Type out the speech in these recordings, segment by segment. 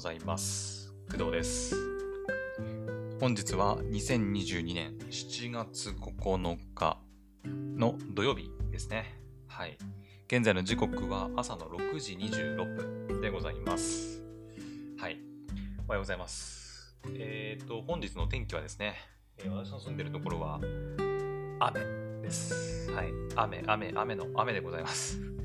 ございます。工藤です。本日は2022年7月9日の土曜日ですね。はい。現在の時刻は朝の6時26分でございます。はい。おはようございます。えっ、と、本日の天気はですね、えー私の住んでるところは雨です。はい。雨、雨、雨の雨でございます。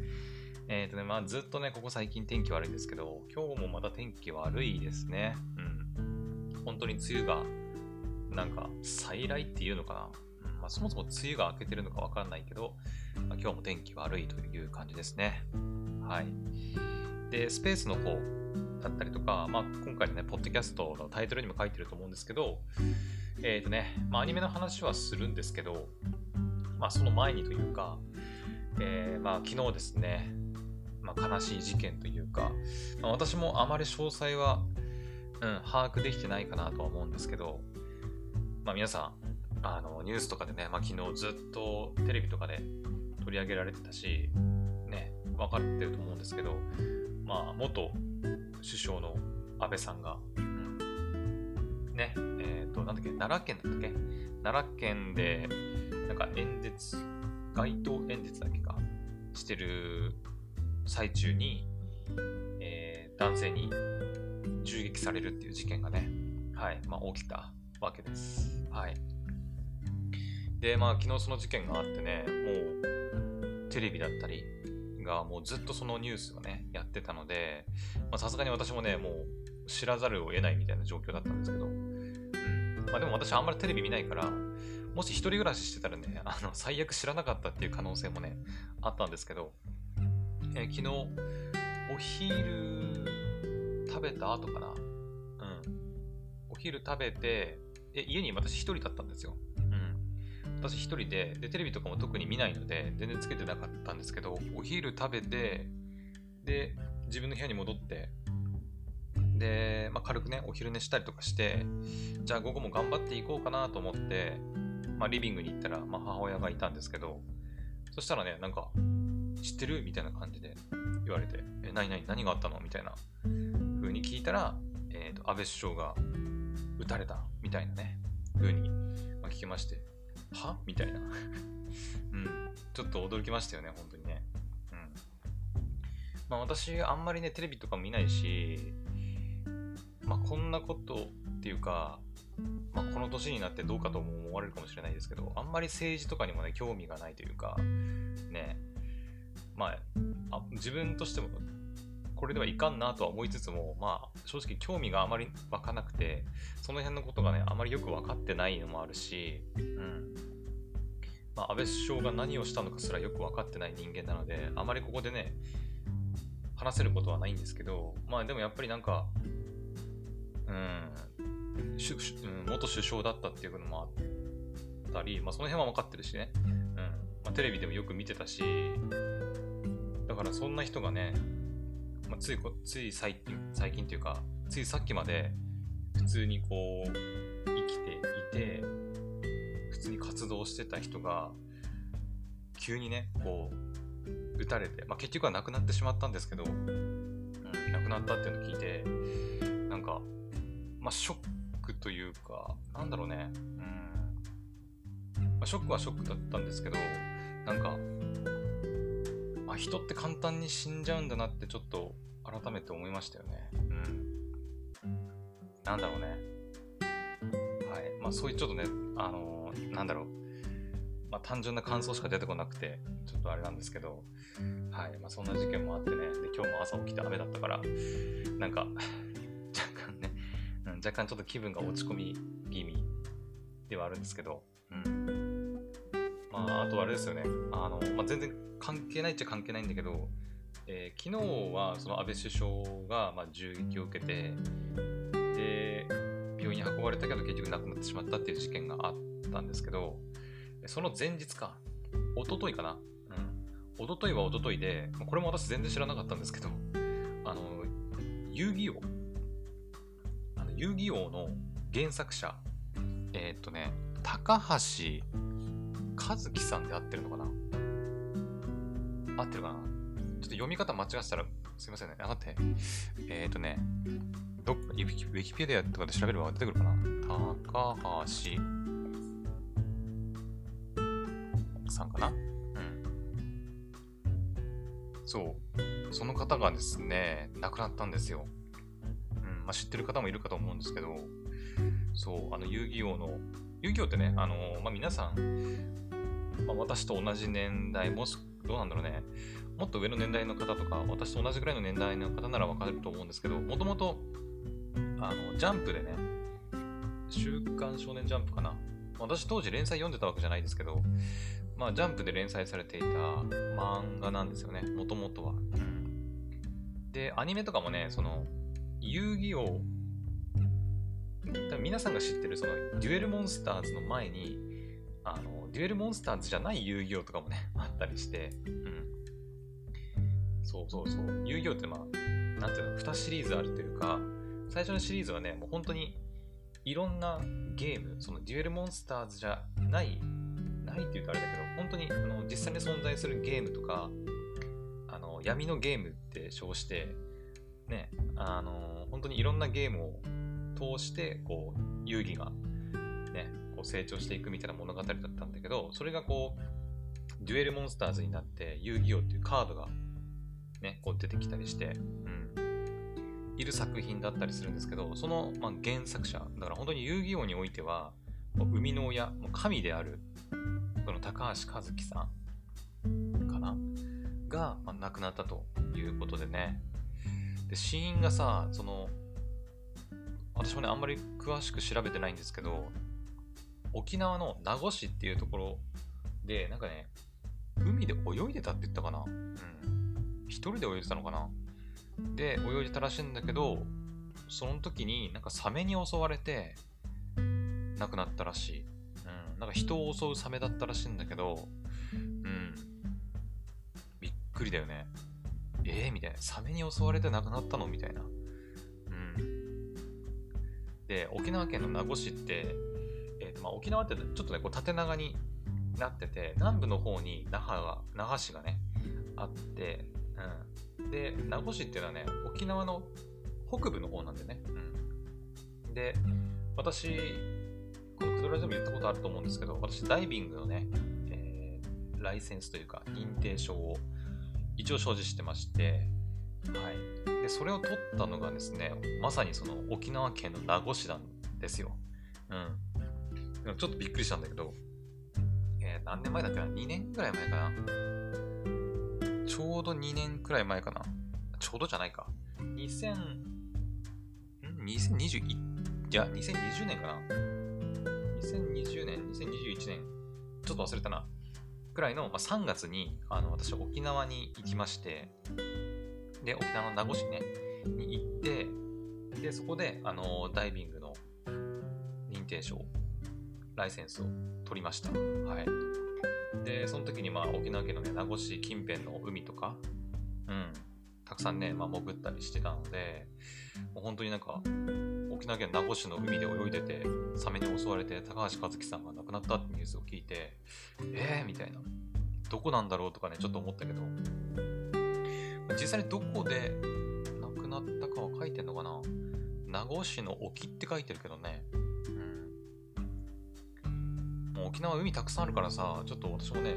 えっ、とね、まあずっとね、ここ最近天気悪いんですけど、今日もまた天気悪いですね。うん。本当に梅雨が、なんか、再来っていうのかな。うんまあ、そもそも梅雨が明けてるのかわからないけど、まあ、今日も天気悪いという感じですね。はい。で、スペースの方だったりとか、まあ、今回のね、ポッドキャストのタイトルにも書いてると思うんですけど、えっ、とね、まあ、アニメの話はするんですけど、まあ、その前にというか、えーまあ、昨日ですね、まあ、悲しい事件というか、まあ、私もあまり詳細は、うん、把握できてないかなとは思うんですけど、まあ、皆さん、あのニュースとかでね、まあ、昨日ずっとテレビとかで取り上げられてたし、ね、分かってると思うんですけど、まあ、元首相の安倍さんが、うんね、えっ、と、なんだっけ、奈良県だったっけ？奈良県で、なんか演説、街頭演説だっけか、してる最中に、えー男性に銃撃されるっていう事件がね、はい、まあ、起きたわけです。はい。で、まあ、昨日その事件があってね、もう、テレビだったりが、もうずっとそのニュースがね、やってたので、さすがに私もね、もう知らざるを得ないみたいな状況だったんですけど、うん。まあ、でも私あんまりテレビ見ないから、もし一人暮らししてたらね、あの、最悪知らなかったっていう可能性もね、あったんですけど、えー昨日、お昼食べた後かな？うん。お昼食べて、え家に私一人だったんですよ。うん。私一人でで、テレビとかも特に見ないので、全然つけてなかったんですけど、お昼食べて、で、自分の部屋に戻って、で、まあ、軽くね、お昼寝したりとかして、じゃあ午後も頑張っていこうかなと思って、まあ、リビングに行ったら、まあ、母親がいたんですけど、そしたらね、なんか、知ってる？みたいな感じで言われて、え、何何何があったの？みたいな風に聞いたら、えっ、と、安倍首相が撃たれたみたいなね、風に、ま、聞きまして、は？みたいな。うん。ちょっと驚きましたよね、本当にね。うん。まあ私、あんまりね、テレビとか見ないし、まあこんなことっていうか、まあこの年になってどうかとも思われるかもしれないですけど、あんまり政治とかにもね、興味がないというか、ね、まあ、あ自分としても、これではいかんなとは思いつつも、まあ、正直興味があまり湧かなくて、その辺のことがね、あまりよく分かってないのもあるし、うん。まあ、安倍首相が何をしたのかすらよく分かってない人間なので、あまりここでね、話せることはないんですけど、まあでもやっぱりなんか、うん、しうん元首相だったっていうのもあったり、まあその辺は分かってるしね、うん。まあテレビでもよく見てたし、だからそんな人がね、まあ、ついこつい最近最近っていうか、ついさっきまで普通にこう生きていて、普通に活動してた人が、急にね、こう、撃たれて、まあ、結局は亡くなってしまったんですけど、うん、亡くなったっていうのを聞いて、なんか、まあ、ショックというか、なんだろうね、うん、まあ、ショックはショックだったんですけど、なんか、あ、人って簡単に死んじゃうんだなってちょっと改めて思いましたよね。うん。なんだろうね。はい。まあそういうちょっとね、あのーなんだろう。まあ単純な感想しか出てこなくて、ちょっとあれなんですけど、はい。まあそんな事件もあってね、で、今日も朝起きて雨だったから、なんか、若干ね、うん、若干ちょっと気分が落ち込み気味ではあるんですけど、うん。まあ、あとあれですよね。あの、まあ、全然関係ないっちゃ関係ないんだけど、えー昨日はその安倍首相が、まあ、銃撃を受けて、で、病院に運ばれたけど結局亡くなってしまったっていう事件があったんですけど、その前日か、一昨日かな。うん。一昨日は一昨日で、これも私全然知らなかったんですけど、あの、遊戯王、あの遊戯王の原作者、えーっとね、高橋和樹さんで合ってるのかな？合ってるかな？ちょっと読み方間違ってたらすいませんね。あ、待って。えっ、ー、とね、どっか、ウィキペディアとかで調べれば出てくるかな？高橋さんかな？うん。そう。その方がですね、亡くなったんですよ。うん。まあ、知ってる方もいるかと思うんですけど、そう、あの、遊戯王の、遊戯王ってね、あのまあ、皆さん、まあ、私と同じ年代、もし、どうなんだろうね、もっと上の年代の方とか、私と同じぐらいの年代の方ならわかると思うんですけど、もともと、あの、ジャンプでね、週刊少年ジャンプかな。私当時連載読んでたわけじゃないですけど、まあ、ジャンプで連載されていた漫画なんですよね、もともとは。で、アニメとかもね、その、遊戯王、皆さんが知ってるそのデュエルモンスターズの前に、あの、デュエルモンスターズじゃない遊戯王とかもね、あったりして、うん。そうそうそう。遊戯王ってまあ、なんていうの、2シリーズあるというか、最初のシリーズはね、もう本当にいろんなゲーム、そのデュエルモンスターズじゃない、ないって言うとあれだけど、本当にあの実際に存在するゲームとか、あの闇のゲームって称して、ね、あの本当にいろんなゲームを通して、こう、遊戯が、成長していくみたいな物語だったんだけど、それがこう、デュエルモンスターズになって、遊戯王っていうカードが、ね、こう出てきたりして、うん、いる作品だったりするんですけど、その、まあ、原作者、だから本当に遊戯王においては、生みの親も、神である、その高橋和樹さんかな？が、まあ、亡くなったということでね。で、死因がさ、その、私もね、あんまり詳しく調べてないんですけど、沖縄の名護市っていうところで、なんかね、海で泳いでたって言ったかな？うん。一人で泳いでたのかな？で、泳いでたらしいんだけど、その時になんかサメに襲われて、亡くなったらしい。うん。なんか人を襲うサメだったらしいんだけど、うん。びっくりだよね。えー、みたいな。サメに襲われて亡くなったの？みたいな。うんで、沖縄県の名護市って、まあ、沖縄ってちょっとね、こう縦長になってて、南部の方に那覇が、那覇市がね、あって、うん。で、名護市っていうのはね、沖縄の北部の方なんでね。うん。で、私、このクドラジオも言ったことあると思うんですけど、私、ダイビングのね、えー、ライセンスというか、認定証を一応所持してまして、はい。で、それを取ったのがですね、まさにその沖縄県の名護市なんですよ。うん。ちょっとびっくりしたんだけど、えー、何年前だっけな ?2 年くらい前かな？ちょうど2年くらい前かな？ちょうどじゃないか。2000、ん ?2021、じゃあ2020年かな ?2020 年、2021年、ちょっと忘れたな。くらいの、まあ、3月にあの私沖縄に行きまして、で、沖縄の名護市ね、に行って、で、そこで、あの、ダイビングの認定証、ライセンスを取りました。はい。で、その時に、まあ、沖縄県のね、名護市近辺の海とか、うん、たくさんね、まあ、潜ったりしてたので、もう本当になんか、沖縄県名護市の海で泳いでて、サメに襲われて、高橋和樹さんが亡くなったってニュースを聞いて、えーみたいな。どこなんだろうとかね、ちょっと思ったけど、実際にどこで亡くなったかは書いてんのかな名護市の沖って書いてるけどね。もう沖縄海たくさんあるからさ、ちょっと私もね、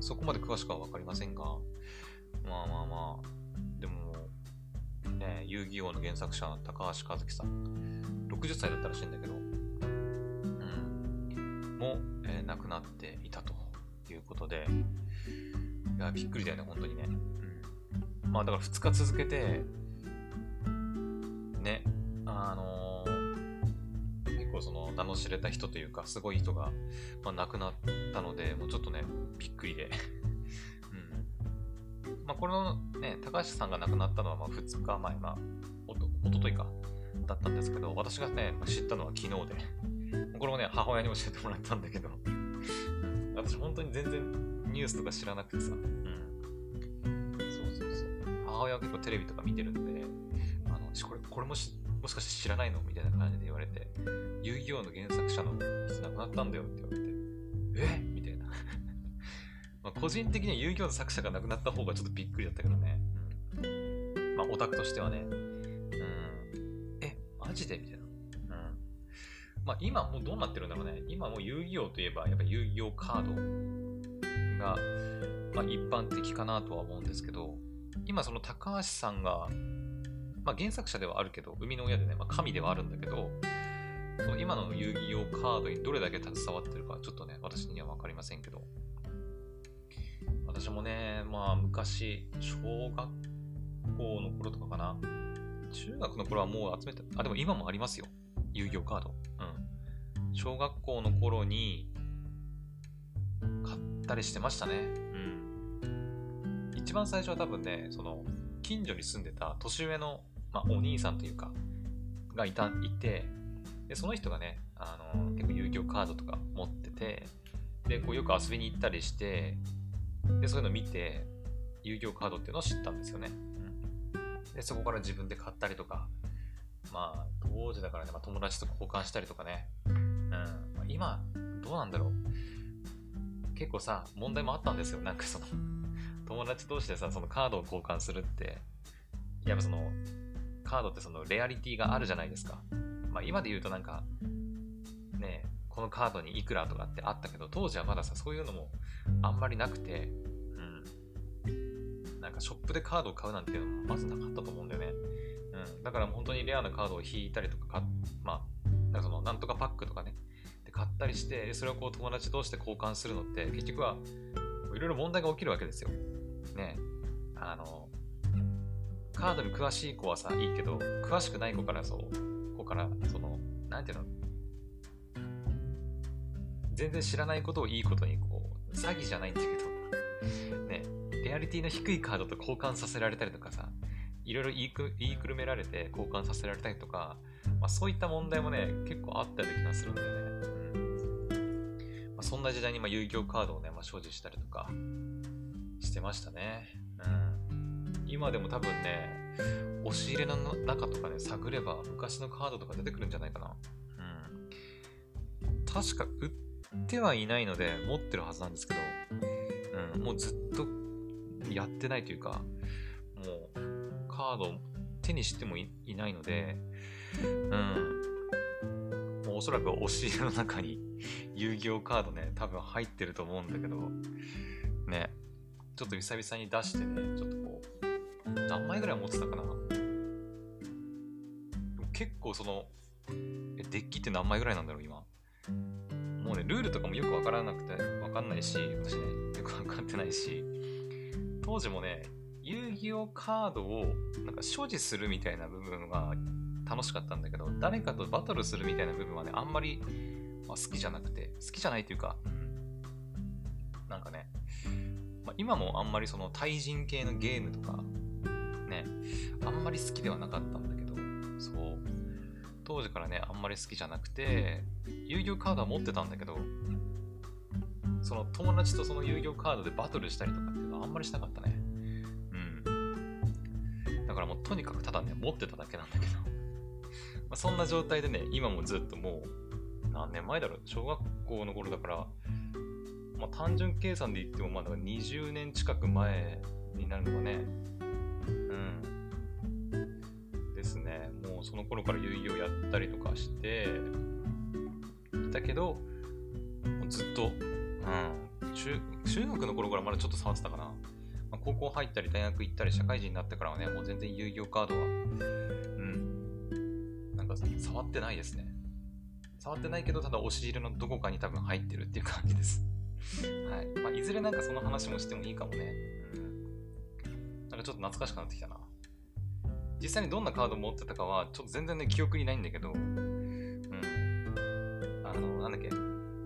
そこまで詳しくはわかりませんが、まあまあまあ、でも、ね、遊戯王の原作者の高橋和樹さん、60歳だったらしいんだけど、うん、も、えー、亡くなっていたということで、いや、びっくりだよね、本当にね。うんまあだから2日続けて、ね、あのー、構その名の知れた人というか、すごい人が、まあ、亡くなったので、もうちょっとね、びっくりで。うん。まあこのね、高橋さんが亡くなったのはま2日前、まあ、おと、おとといか、だったんですけど、私がね、知ったのは昨日で、これもね、母親に教えてもらったんだけど、私本当に全然ニュースとか知らなくてさ、うん。母親は結構テレビとか見てるんで、あのこれこれもしもしかして知らないの？みたいな感じで言われて、遊戯王の原作者の人亡くなったんだよって言われて、え？みたいな ま個人的には遊戯王の作者が亡くなった方がちょっとびっくりだったけどね。うん、まあ、オタクとしてはね。うん。え、マジで？みたいな。うん。まあ今もうどうなってるんだろうね。今もう遊戯王といえば、やっぱ遊戯王カードが、まあ一般的かなとは思うんですけど、今その高橋さんが、まあ原作者ではあるけど、生みの親でね、まあ神ではあるんだけど、その今の遊戯王カードにどれだけ携わってるか、ちょっとね、私にはわかりませんけど、私もね、まあ昔、小学校の頃とかかな。中学の頃はもう集めて、あ、でも今もありますよ。遊戯王カード。うん。小学校の頃に買ったりしてましたね。うん。一番最初は多分ね、その、近所に住んでた年上の、まあ、お兄さんというか、がいた、いて、で、その人がね、あの、結構遊戯王カードとか持ってて、で、こうよく遊びに行ったりして、で、そういうの見て、遊戯王カードっていうのを知ったんですよね。うん、で、そこから自分で買ったりとか、まあ、当時だからね、まあ、友達と交換したりとかね。うん。まあ、今、どうなんだろう。結構さ、問題もあったんですよ。なんかその友達同士でさ、そのカードを交換するって、やっぱその、カードってそのレアリティがあるじゃないですか。まあ今で言うとなんか、ねこのカードにいくらとかってあったけど、当時はまださ、そういうのもあんまりなくて、うん。なんかショップでカードを買うなんていうのもまずなかったと思うんだよね。うん。だから本当にレアなカードを引いたりとか、まあ、なんかその、なんとかパックとかね、で買ったりして、それをこう友達同士で交換するのって、結局は、いろいろ問題が起きるわけですよ。ね。あの、カードに詳しい子はさ、いいけど、詳しくない子からそう、子から、その、なんていうの、全然知らないことをいいことにこう、詐欺じゃないんだけど、ね、レアリティの低いカードと交換させられたりとかさ、いろいろ言いく言いくるめられて交換させられたりとか、まあ、そういった問題もね、結構あったような気がするんだよね。うんまあ、そんな時代にま遊戯王カードをね、まあ、所持したりとかしてましたね。うん、今でも多分ね、押し入れの中とかね、探れば昔のカードとか出てくるんじゃないかな。うん。確か売ってはいないので、持ってるはずなんですけど、うん、もうずっとやってないというか、もうカード手にしてもいないので、うん、もうおそらく押し入れの中に 遊戯王カードね、多分入ってると思うんだけど、ね、ちょっと久々に出してね、ちょっとこう、何枚ぐらい持ってたかな？結構その、え、デッキって何枚ぐらいなんだろう、今。もうね、ルールとかもよくわからなくて、わかんないし、私ね、よくわかってないし、当時もね、遊戯王カードをなんか所持するみたいな部分は楽しかったんだけど、誰かとバトルするみたいな部分はね、あんまり、まあ、好きじゃなくて、好きじゃないっていうか、なんかね、まあ、今もあんまりその対人系のゲームとか、ね、あんまり好きではなかったんだけど、そう、当時からね、あんまり好きじゃなくて、遊戯王カードは持ってたんだけど、その友達とその遊戯王カードでバトルしたりとかっていうのはあんまりしなかったね。うん。だからもうとにかくただね、持ってただけなんだけど。まあ、そんな状態でね、今もずっともう、何年前だろう小学校の頃だから、まあ、単純計算で言ってもまだ20年近く前になるのがね、うんですね。もうその頃から遊戯をやったりとかしていたけど、ずっと、うん、中中学の頃からまだちょっと触ってたかな。まあ、高校入ったり大学行ったり社会人になってからはね、もう全然遊戯王カードは、うん、なんか触ってないですね。触ってないけど、ただ押し入れのどこかに多分入ってるっていう感じです。はい。まあ、いずれなんかその話もしてもいいかもね。うん。なんかちょっと懐かしくなってきたな。実際にどんなカード持ってたかは、ちょっと全然ね、記憶にないんだけど、うん。あの、なんだっけ、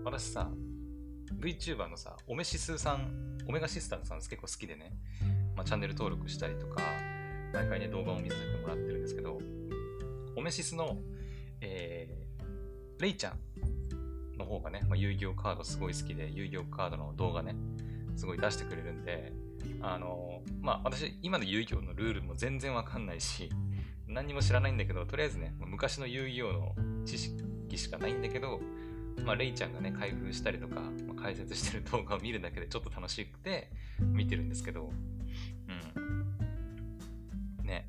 私さ、VTuber のさ、オメシスさん、オメガシスターズさん結構好きでね、まあ、チャンネル登録したりとか、毎回ね、動画を見せてもらってるんですけど、オメシスの、えー、レイちゃんの方がね、まあ、遊戯王カードすごい好きで、遊戯王カードの動画ね、すごい出してくれるんで、あの、まあ、私、今の遊戯王のルールも全然わかんないし、何にも知らないんだけど、とりあえずね、昔の遊戯王の知識しかないんだけど、まあ、レイちゃんがね、開封したりとか、まあ、解説してる動画を見るだけでちょっと楽しくて見てるんですけど、うん。ね。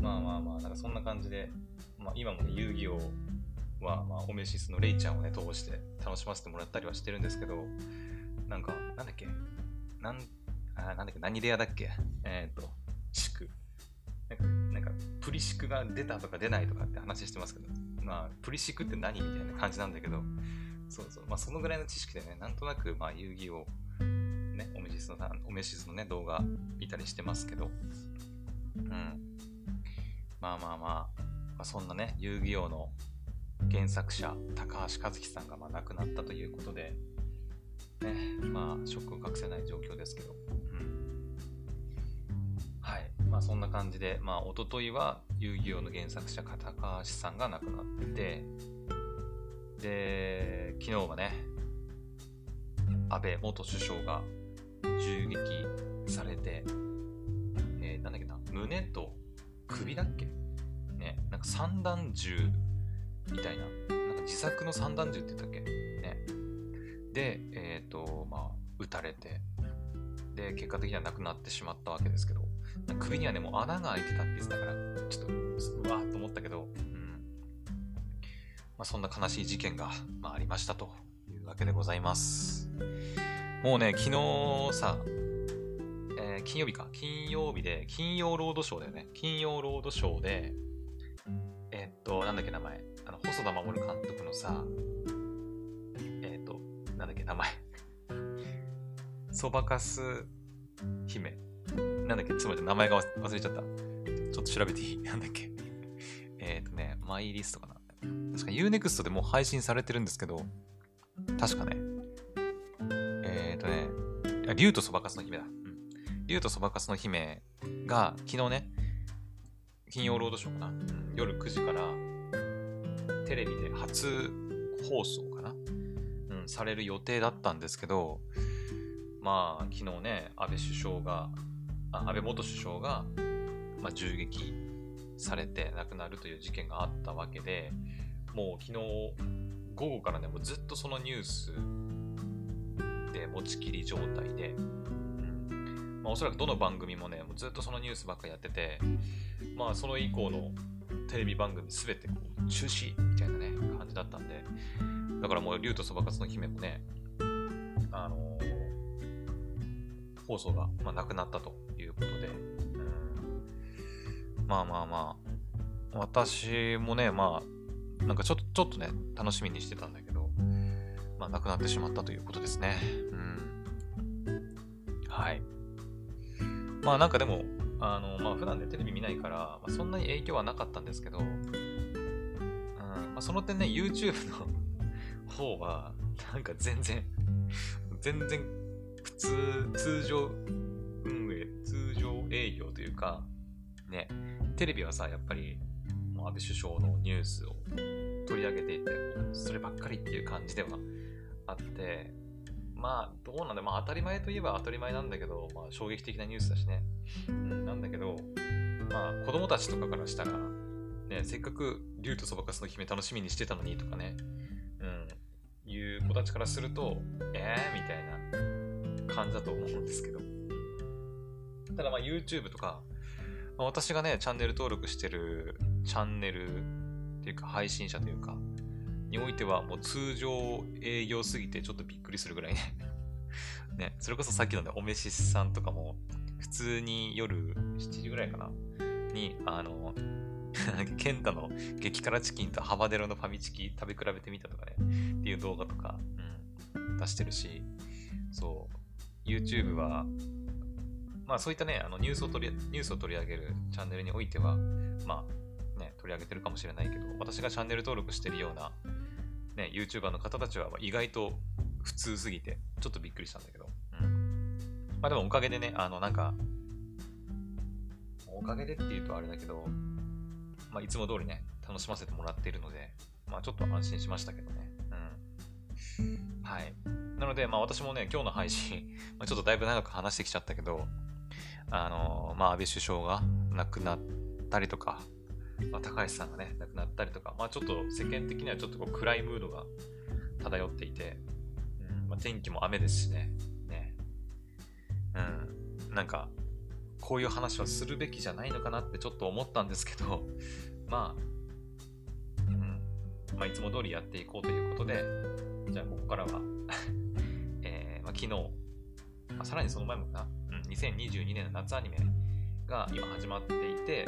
まあまあまあ、なんかそんな感じで、まあ、今もね、遊戯王は、まあ、オメシスのレイちゃんをね、通して楽しませてもらったりはしてるんですけど、なんか、なんだっけ？なん、あなんだっけ何レアだっけ？えっ、ー、と、シク。なんか、なんかプリシクが出たとか出ないとかって話してますけど、まあ、プリシクって何みたいな感じなんだけど、そうそう、まあ、そのぐらいの知識でね、なんとなく、まあ、遊戯王、ね、オメシスの、オメシスのね、動画見たりしてますけど、うん。まあまあまあ、まあ、そんなね、遊戯王の原作者、高橋和樹さんがまあ亡くなったということで、ね、まあ、ショックを隠せない状況ですけど、はい。まあ、そんな感じで、まあ、おとといは遊戯王の原作者、高橋さんが亡くなって、で、昨日はね、安倍元首相が銃撃されて、えー、なんだっけな、胸と首だっけね、なんか散弾銃みたいな、なんか自作の散弾銃って言ったっけね。で、えっ、ー、と、まあ、撃たれて、で、結果的には亡くなってしまったわけですけど、首にはね、もう穴が開いてたって言ってたから、ちょっと、うわーっと思ったけど、うん。まあ、そんな悲しい事件が、まあ、ありましたというわけでございます。もうね、昨日さ、えー、金曜日か。金曜日で、金曜ロードショーだよね。金曜ロードショーで、えー、っと、なんだっけ名前。あの、細田守監督のさ、えー、っと、なんだっけ名前。そばかす姫。なんだっけちょっと待って、名前が忘れちゃった。ちょっと調べていい？なんだっけ？えっとね、マイリストかな。確か Unext でも配信されてるんですけど、確かね、えっ、ー、とね、竜とそばかすの姫だ。うん。竜とそばかすの姫が昨日ね、金曜ロードショーかな、うん、夜9時からテレビで初放送かな、うん、される予定だったんですけど、まあ、昨日ね、安倍首相が、安倍元首相が、まあ、銃撃されて亡くなるという事件があったわけで、もう昨日午後からね、もうずっとそのニュースで持ちきり状態で、うん。まあ、おそらくどの番組もね、もうずっとそのニュースばっかやってて、まあその以降のテレビ番組すべてこう中止みたいなね、感じだったんで、だからもう竜とそばかすの姫もね、あのー、放送が、まあ、なくなったと、まあまあまあ、私もね、まあ、なんかちょ、ちょっとね、楽しみにしてたんだけど、まあ、亡くなってしまったということですね。うん。はい。まあ、なんかでも、あの、まあ、普段ね、テレビ見ないから、まあ、そんなに影響はなかったんですけど、うん、まあ、その点ね、YouTube の方は、なんか全然全然、普通、通常運営、通常営業というか、ね、テレビはさ、やっぱり、もう安倍首相のニュースを取り上げていて、そればっかりっていう感じではあって、まあ、どうなんだ、まあ当たり前といえば当たり前なんだけど、まあ衝撃的なニュースだしね。うん、なんだけど、まあ子供たちとかからしたら、ね、せっかく竜とそばかすの姫楽しみにしてたのにとかね、うん、いう子たちからすると、えーみたいな感じだと思うんですけど。ただまあ YouTube とか、ま、私がね、チャンネル登録してるチャンネルっていうか配信者というか、においてはもう通常営業すぎてちょっとびっくりするぐらいね。ね、それこそさっきのね、おめしさんとかも、普通に夜7時ぐらいかなに、あの、ケンタの激辛チキンとハバデロのファミチキ食べ比べてみたとかね、っていう動画とか、うん、出してるし、そう、YouTube は、まあそういったね、あのニュースを取り、ニュースを取り上げるチャンネルにおいては、まあね、取り上げてるかもしれないけど、私がチャンネル登録してるような、ね、YouTuber の方たちは意外と普通すぎて、ちょっとびっくりしたんだけど。うん。まあでもおかげでね、あの、なんか、おかげでって言うとあれだけど、まあいつも通りね、楽しませてもらっているので、まあちょっと安心しましたけどね。うん。はい。なので、まあ私もね、今日の配信、まあ、ちょっとだいぶ長く話してきちゃったけど、あの、まあ安倍首相が亡くなったりとか、まあ、高橋さんがね、亡くなったりとか、まあちょっと世間的にはちょっとこう暗いムードが漂っていて、うんまあ、天気も雨ですしね、ね、うん、なんか、こういう話はするべきじゃないのかなってちょっと思ったんですけど、まあ、うんまあ、いつも通りやっていこうということで、じゃあここからは えー、まあ、昨日、まあ、さらにその前もかな、うん、2022年の夏アニメが今始まっていて、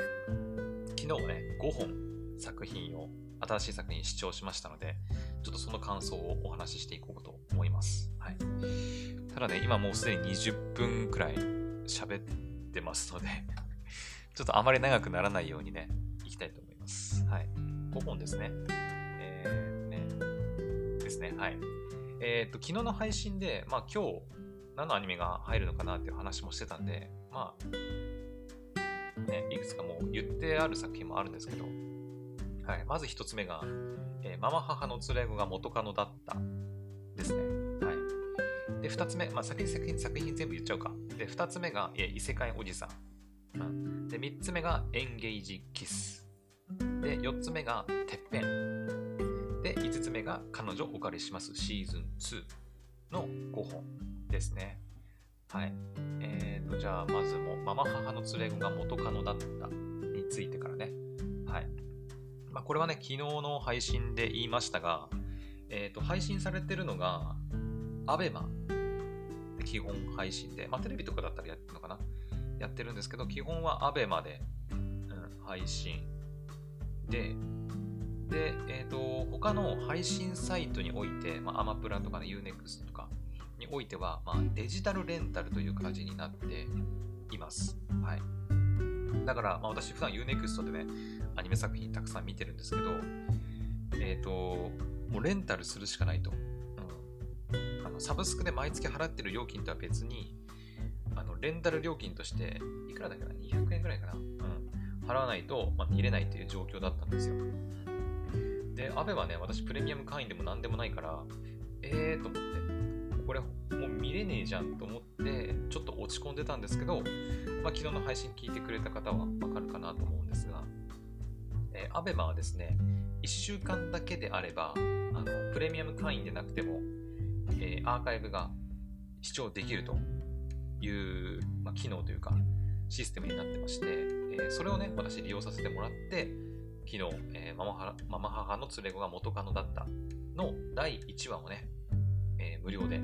昨日はね、5本作品を、新しい作品視聴しましたので、ちょっとその感想をお話ししていこうと思います。はい。ただね、今もうすでに20分くらい喋ってますので ちょっとあまり長くならないようにね、いきたいと思います。はい。5本ですね。えー、ね、ですね。はい。えっ、ー、と、昨日の配信で、まあ今日、何のアニメが入るのかなっていう話もしてたんで、まあ、ね、いくつかもう言ってある作品もあるんですけど、はい、まず一つ目が、えー、ママ母の連れ子が元カノだったですね。はい。で、二つ目、まあ先に作品作品全部言っちゃうか。で、二つ目が、えー、異世界おじさん。うん、で、三つ目がエンゲージキス。で、四つ目がてっぺん。で、五つ目が彼女お借りしますシーズン2の5本ですね。はい。えーと、じゃあ、まずも、ママ母の連れ子が元カノだったについてからね。はい。まあ、これはね、昨日の配信で言いましたが、えっ、ー、と、配信されてるのが、アベマで基本配信で、まあ、テレビとかだったらやってるのかなやってるんですけど、基本はアベマで、うん、配信で、で、えっ、ー、と、他の配信サイトにおいて、まあ、アマプラとかね、Unext とかにおいては、まあ、デジタルレンタルという形になっています。はい。だから、まあ、私普段 Unext でね、アニメ作品たくさん見てるんですけど、えっ、ー、と、もうレンタルするしかないと。うん、あのサブスクで毎月払ってる料金とは別に、あのレンタル料金として、いくらだっけな ?200 円ぐらいかな、うん、払わないと、まあ、見れないという状況だったんですよ。で、アベはね、私プレミアム会員でも何でもないから、えーと思って、これもう見れねえじゃんと思って、ちょっと落ち込んでたんですけど、まあ、昨日の配信聞いてくれた方はわかるかなと思うんですが、えー、アベマはですね、1週間だけであれば、あのプレミアム会員でなくても、えー、アーカイブが視聴できるという、まあ、機能というか、システムになってまして、えー、それをね、私利用させてもらって、昨日、えー、ママママ母の連れ子が元カノだったの第1話をね、えー、無料で、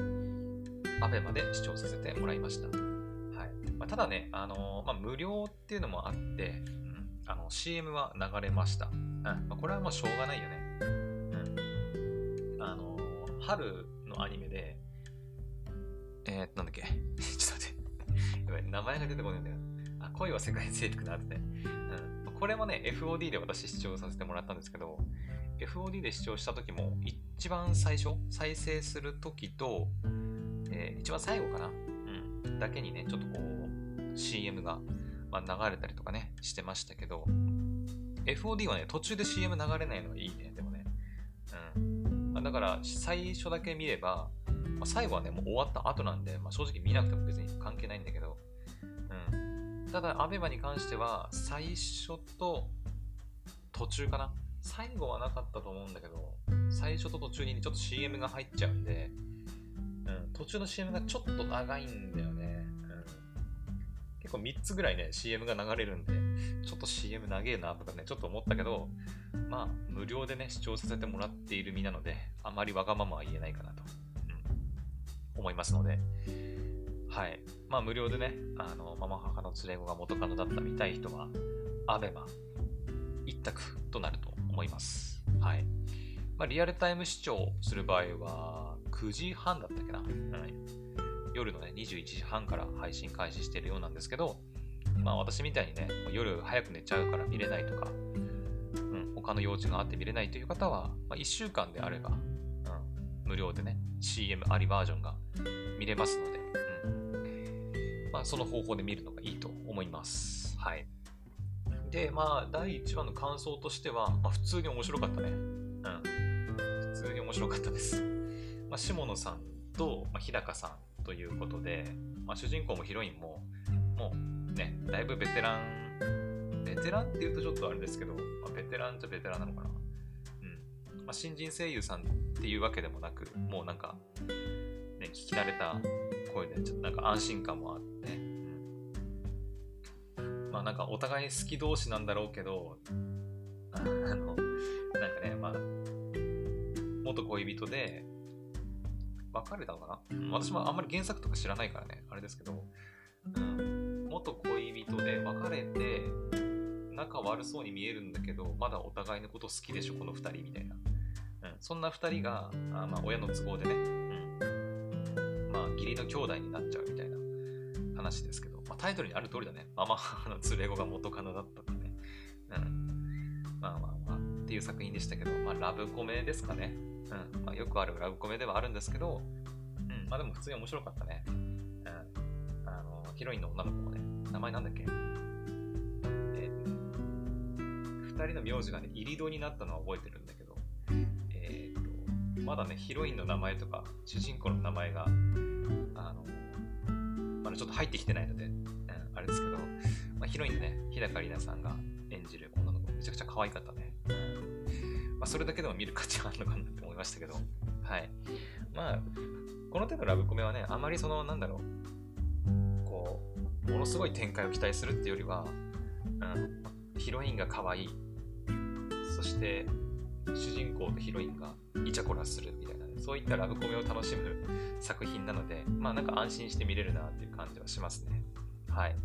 アベマで視聴させてもらいました。はいまあ、ただね、あのー、まあ、無料っていうのもあって、うん、あの CM は流れました。うんまあ、これはもうしょうがないよね。うん、あのー、春のアニメで、えー、なんだっけ ちょっと待って。やばい、名前が出てこないんだよ。あ、恋は世界征服の後で、うんこれもね、FOD で私視聴させてもらったんですけど、FOD で視聴した時も、一番最初、再生する時と、えー、一番最後かなうん。だけにね、ちょっとこう、CM が、まあ、流れたりとかね、してましたけど、FOD はね、途中で CM 流れないのがいいね、でもね。うん。まあ、だから、最初だけ見れば、まあ、最後はね、もう終わった後なんで、まあ、正直見なくても別に関係ないんだけど、うんただ、アベマに関しては、最初と途中かな。最後はなかったと思うんだけど、最初と途中にちょっと CM が入っちゃうんで、うん、途中の CM がちょっと長いんだよね。うん、結構3つぐらいね、CM が流れるんで、ちょっと CM 長えなとかね、ちょっと思ったけど、まあ、無料でね、視聴させてもらっている身なので、あまりわがままは言えないかなと、うん、思いますので、はい。まあ、無料でね、あの、ママ母の連れ子が元カノだった見たい人は、アベマ一択となると思います。はい。まあ、リアルタイム視聴する場合は、9時半だったっけな、はい、夜のね、21時半から配信開始しているようなんですけど、まあ私みたいにね、夜早く寝ちゃうから見れないとか、うん、他の用事があって見れないという方は、まあ、1週間であれば、うん、無料でね、CM ありバージョンが見れますので、うんまあ、その方法で見るのがいいと思います。はい。で、まあ、第1話の感想としては、まあ、普通に面白かったね。うん。普通に面白かったです。まあ、下野さんと、まあ、日高さんということで、まあ、主人公もヒロインも、もうね、だいぶベテラン、ベテランって言うとちょっとあれですけど、まあ、ベテランじゃベテランなのかな。うん。まあ、新人声優さんっていうわけでもなく、もうなんか、ね、聞き慣れた声で、ちょっとなんか安心感もあって、まあなんかお互い好き同士なんだろうけど、あの、なんかね、まあ、元恋人で、別れたのかな？私もあんまり原作とか知らないからね、あれですけど、うん、元恋人で別れて、仲悪そうに見えるんだけど、まだお互いのこと好きでしょ、この2人みたいな。うん、そんな2人が、あまあ、親の都合でね、うん、まあ、義理の兄弟になっちゃうみたいな話ですけど、タイトルにある通りだね。ママ母の連れ子が元カノだったってね。うん。まあまあまあ、っていう作品でしたけど、まあ、ラブコメですかね。うん。まあ、よくあるラブコメではあるんですけど、うん。まあでも普通に面白かったね。うん。あの、ヒロインの女の子もね、名前なんだっけ？2人の名字がね、入り戸になったのは覚えてるんだけど、えっ、ー、と、まだね、ヒロインの名前とか、主人公の名前が、あの、ちょっと入ってきてないので、うん、あれですけど、まあ、ヒロインのね、日高里奈さんが演じる女の子、めちゃくちゃ可愛かったね。うんまあ、それだけでも見る価値があるのかなって思いましたけど、はい。まあ、この手のラブコメはね、あまりその、なんだろう、こう、ものすごい展開を期待するっていうよりは、うん、ヒロインが可愛い、そして主人公とヒロインがイチャコラする、そういったラブコメを楽しむ作品なので、まあなんか安心して見れるなっていう感じはしますね。はい。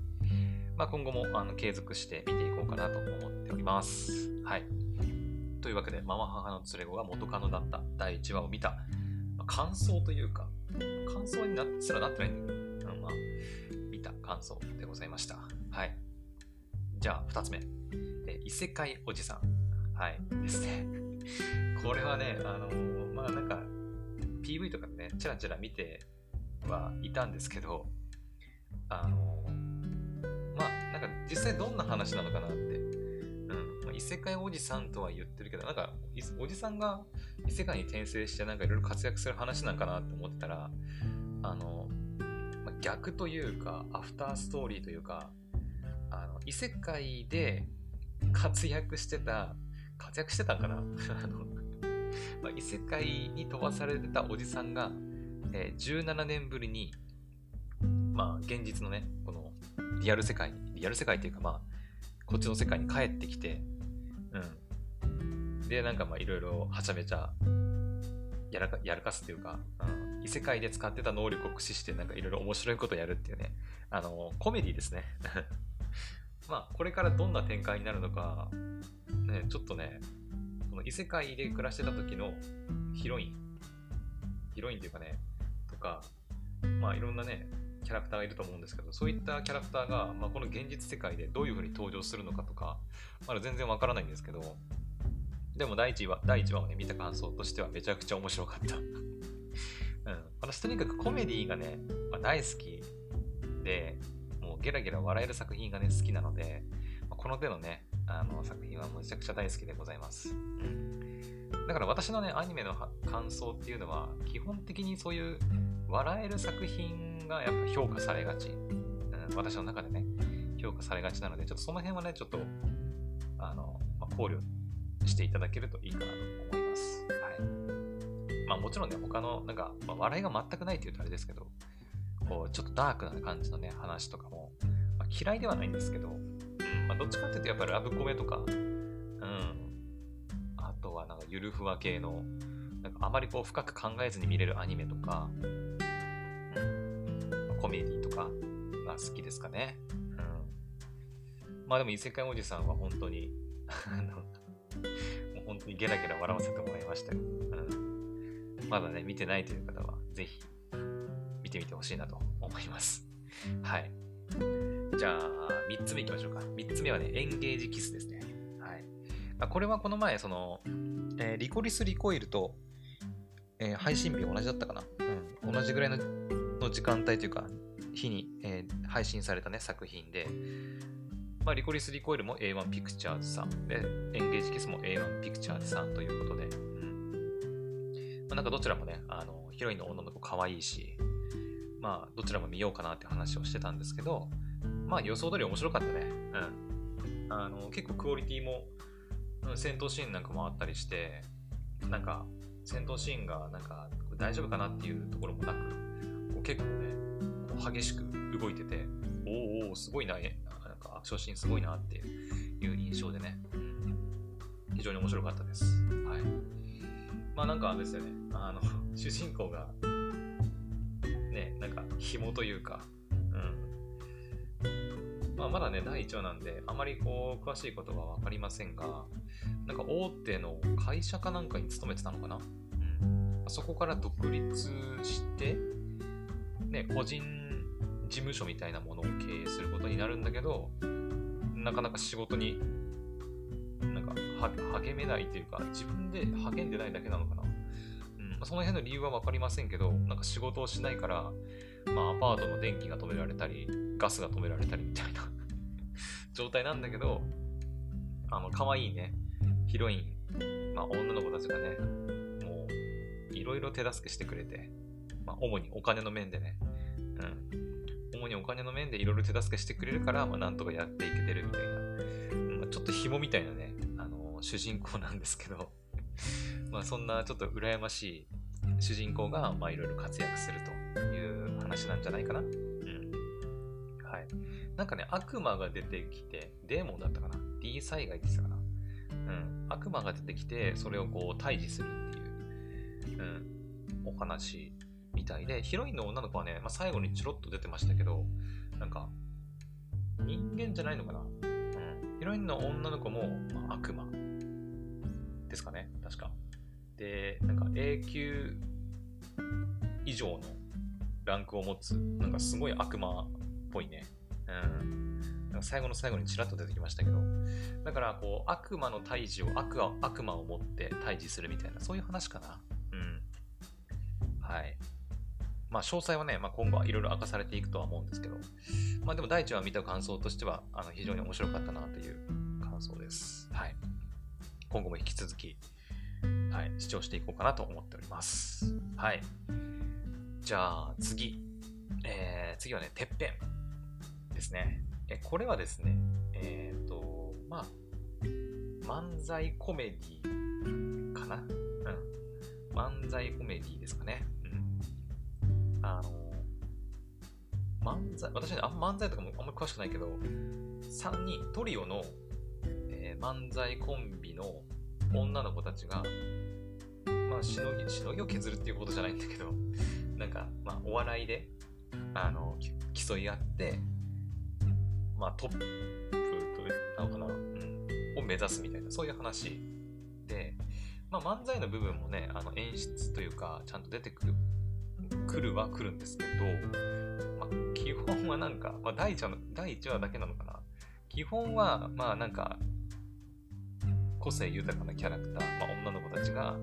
まあ今後もあの継続して見ていこうかなと思っております。はい。というわけで、ママ母の連れ子が元カノだった第1話を見た、まあ、感想というか、感想になすらなってないんだけど、まあ、見た感想でございました。はい。じゃあ、2つ目。え異世界おじさん。はい、ですね。これはね、あのー、まあなんか、PV とかね、チラチラ見てはいたんですけど、あの、まあなんか実際どんな話なのかなって、うん、異世界おじさんとは言ってるけど、なんかおじさんが異世界に転生してなんかいろいろ活躍する話なんかなって思ってたら、あの、まあ、逆というか、アフターストーリーというか、あの異世界で活躍してた活躍してたんかな？あの、まあ、異世界に飛ばされてたおじさんが、えー、17年ぶりに、まあ、現実のね、このリアル世界に、リアル世界っていうか、まあ、こっちの世界に帰ってきて、うん。で、なんかまあ、いろいろはちゃめちゃやらかやらかすっていうか、うん、異世界で使ってた能力を駆使して、なんかいろいろ面白いことやるっていうね、あの、コメディですね。まあ、これからどんな展開になるのか、ね、ちょっとね、この異世界で暮らしてた時のヒロイン、ヒロインっていうかね、とか、まあいろんなね、キャラクターがいると思うんですけど、そういったキャラクターが、まあ、この現実世界でどういう風に登場するのかとか、まだ全然わからないんですけど、でも第1話、第1話をね、見た感想としてはめちゃくちゃ面白かった。うん。私とにかくコメディがね、まあ、大好きで、もうゲラゲラ笑える作品がね、好きなので、まあ、この手のね、あの作品はめちゃくちゃ大好きでございます。だから私のね、アニメの感想っていうのは、基本的にそういう笑える作品がやっぱ評価されがち。うん、私の中でね、評価されがちなので、ちょっとその辺はね、ちょっと、あの、まあ、考慮していただけるといいかなと思います。はい。まあもちろんね、他の、なんか、まあ、笑いが全くないって言うとあれですけど、こう、ちょっとダークな感じのね、話とかも、ま、嫌いではないんですけど、まあ、どっちかっていうとやっぱりラブコメとか、うん。あとはなんかゆるふわ系の、なんかあまりこう深く考えずに見れるアニメとか、うん。コメディとかが好きですかね。うん。まあでも異世界おじさんは本当にもう本当にゲラゲラ笑わせてもらいましたよ。うん。まだね、見てないという方は、ぜひ、見てみてほしいなと思います。はい。じゃあ、3つ目いきましょうか。3つ目はね、エンゲージキスですね。はい。まあ、これはこの前、その、えー、リコリス・リコイルと、えー、配信日同じだったかな。うん。同じぐらいのの時間帯というか、日に、えー、配信されたね、作品で、まあ、リコリス・リコイルも A1 ピクチャーズさんで、エンゲージキスも A1 ピクチャーズさんということで、うん。まあ、なんかどちらもね、あの、ヒロインの女の子可愛いし、まあ、どちらも見ようかなって話をしてたんですけど、まあ予想通り面白かったね。うん。あの、結構クオリティも、戦闘シーンなんかもあったりして、なんか、戦闘シーンがなんか大丈夫かなっていうところもなく、こう結構ね、こう激しく動いてて、おお、すごいな、なんかアクションシーンすごいなっていう印象でね、非常に面白かったです。はい。まあなんかあれですよね、あの、主人公が、ね、なんか紐というか、まあまだね、第1話なんで、あまりこう、詳しいことはわかりませんが、なんか大手の会社かなんかに勤めてたのかな？うん。そこから独立して、ね、個人事務所みたいなものを経営することになるんだけど、なかなか仕事になんか励めないというか、自分で励んでないだけなのかな？うん、その辺の理由は分かりませんけど、なんか仕事をしないから、まあアパートの電気が止められたり、ガスが止められたりみたいな 状態なんだけど、あの、可愛いね、ヒロイン、まあ女の子たちがね、もう、いろいろ手助けしてくれて、まあ主にお金の面でね、うん。主にお金の面でいろいろ手助けしてくれるから、まあなんとかやっていけてるみたいな、まあ、ちょっと紐みたいなね、あの主人公なんですけどまあそんなちょっと羨ましい主人公がまあいろいろ活躍するという話なんじゃないかな。うん。はい。なんかね、悪魔が出てきて、デーモンだったかな ?D 災害って言ってたかなうん。悪魔が出てきて、それをこう退治するっていう、うん、お話みたいで、ヒロインの女の子はね、まあ、最後にちょろっと出てましたけど、なんか、人間じゃないのかなうん。ヒロインの女の子も、まあ、悪魔ですかね、確か。で、なんか A 級以上のランクを持つ、なんかすごい悪魔っぽいね。うん。なんか最後の最後にちらっと出てきましたけど、だからこう悪魔の退治を悪悪魔を持って退治するみたいな、そういう話かな。うん。はい。まあ詳細はね、まあ、今後はいろいろ明かされていくとは思うんですけど、まあでも第一話見た感想としては、あの非常に面白かったなという感想です。はい。今後も引き続き、はい、視聴していこうかなと思っております。はい。じゃあ次。えー、次はね、てっぺんですね。えこれはですね、えっ、ー、と、まあ、漫才コメディかな？うん。漫才コメディですかね。うん。あの、漫才、私ね、あんま漫才とかもあんまり詳しくないけど、3人、トリオのえ漫才コンビの女の子たちが、まあ、しのぎ、しのぎを削るっていうことじゃないんだけど、なんか、まあ、お笑いで、あの、競い合って、まあ、トップと、なのかな、うん、を目指すみたいな、そういう話で、まあ、漫才の部分もね、あの演出というか、ちゃんと出てくる、来るは来るんですけど、まあ、基本はなんか、まあ、第1話の、第1話だけなのかな。基本は、まあなんか、個性豊かなキャラクター、まあ、女の子たちが、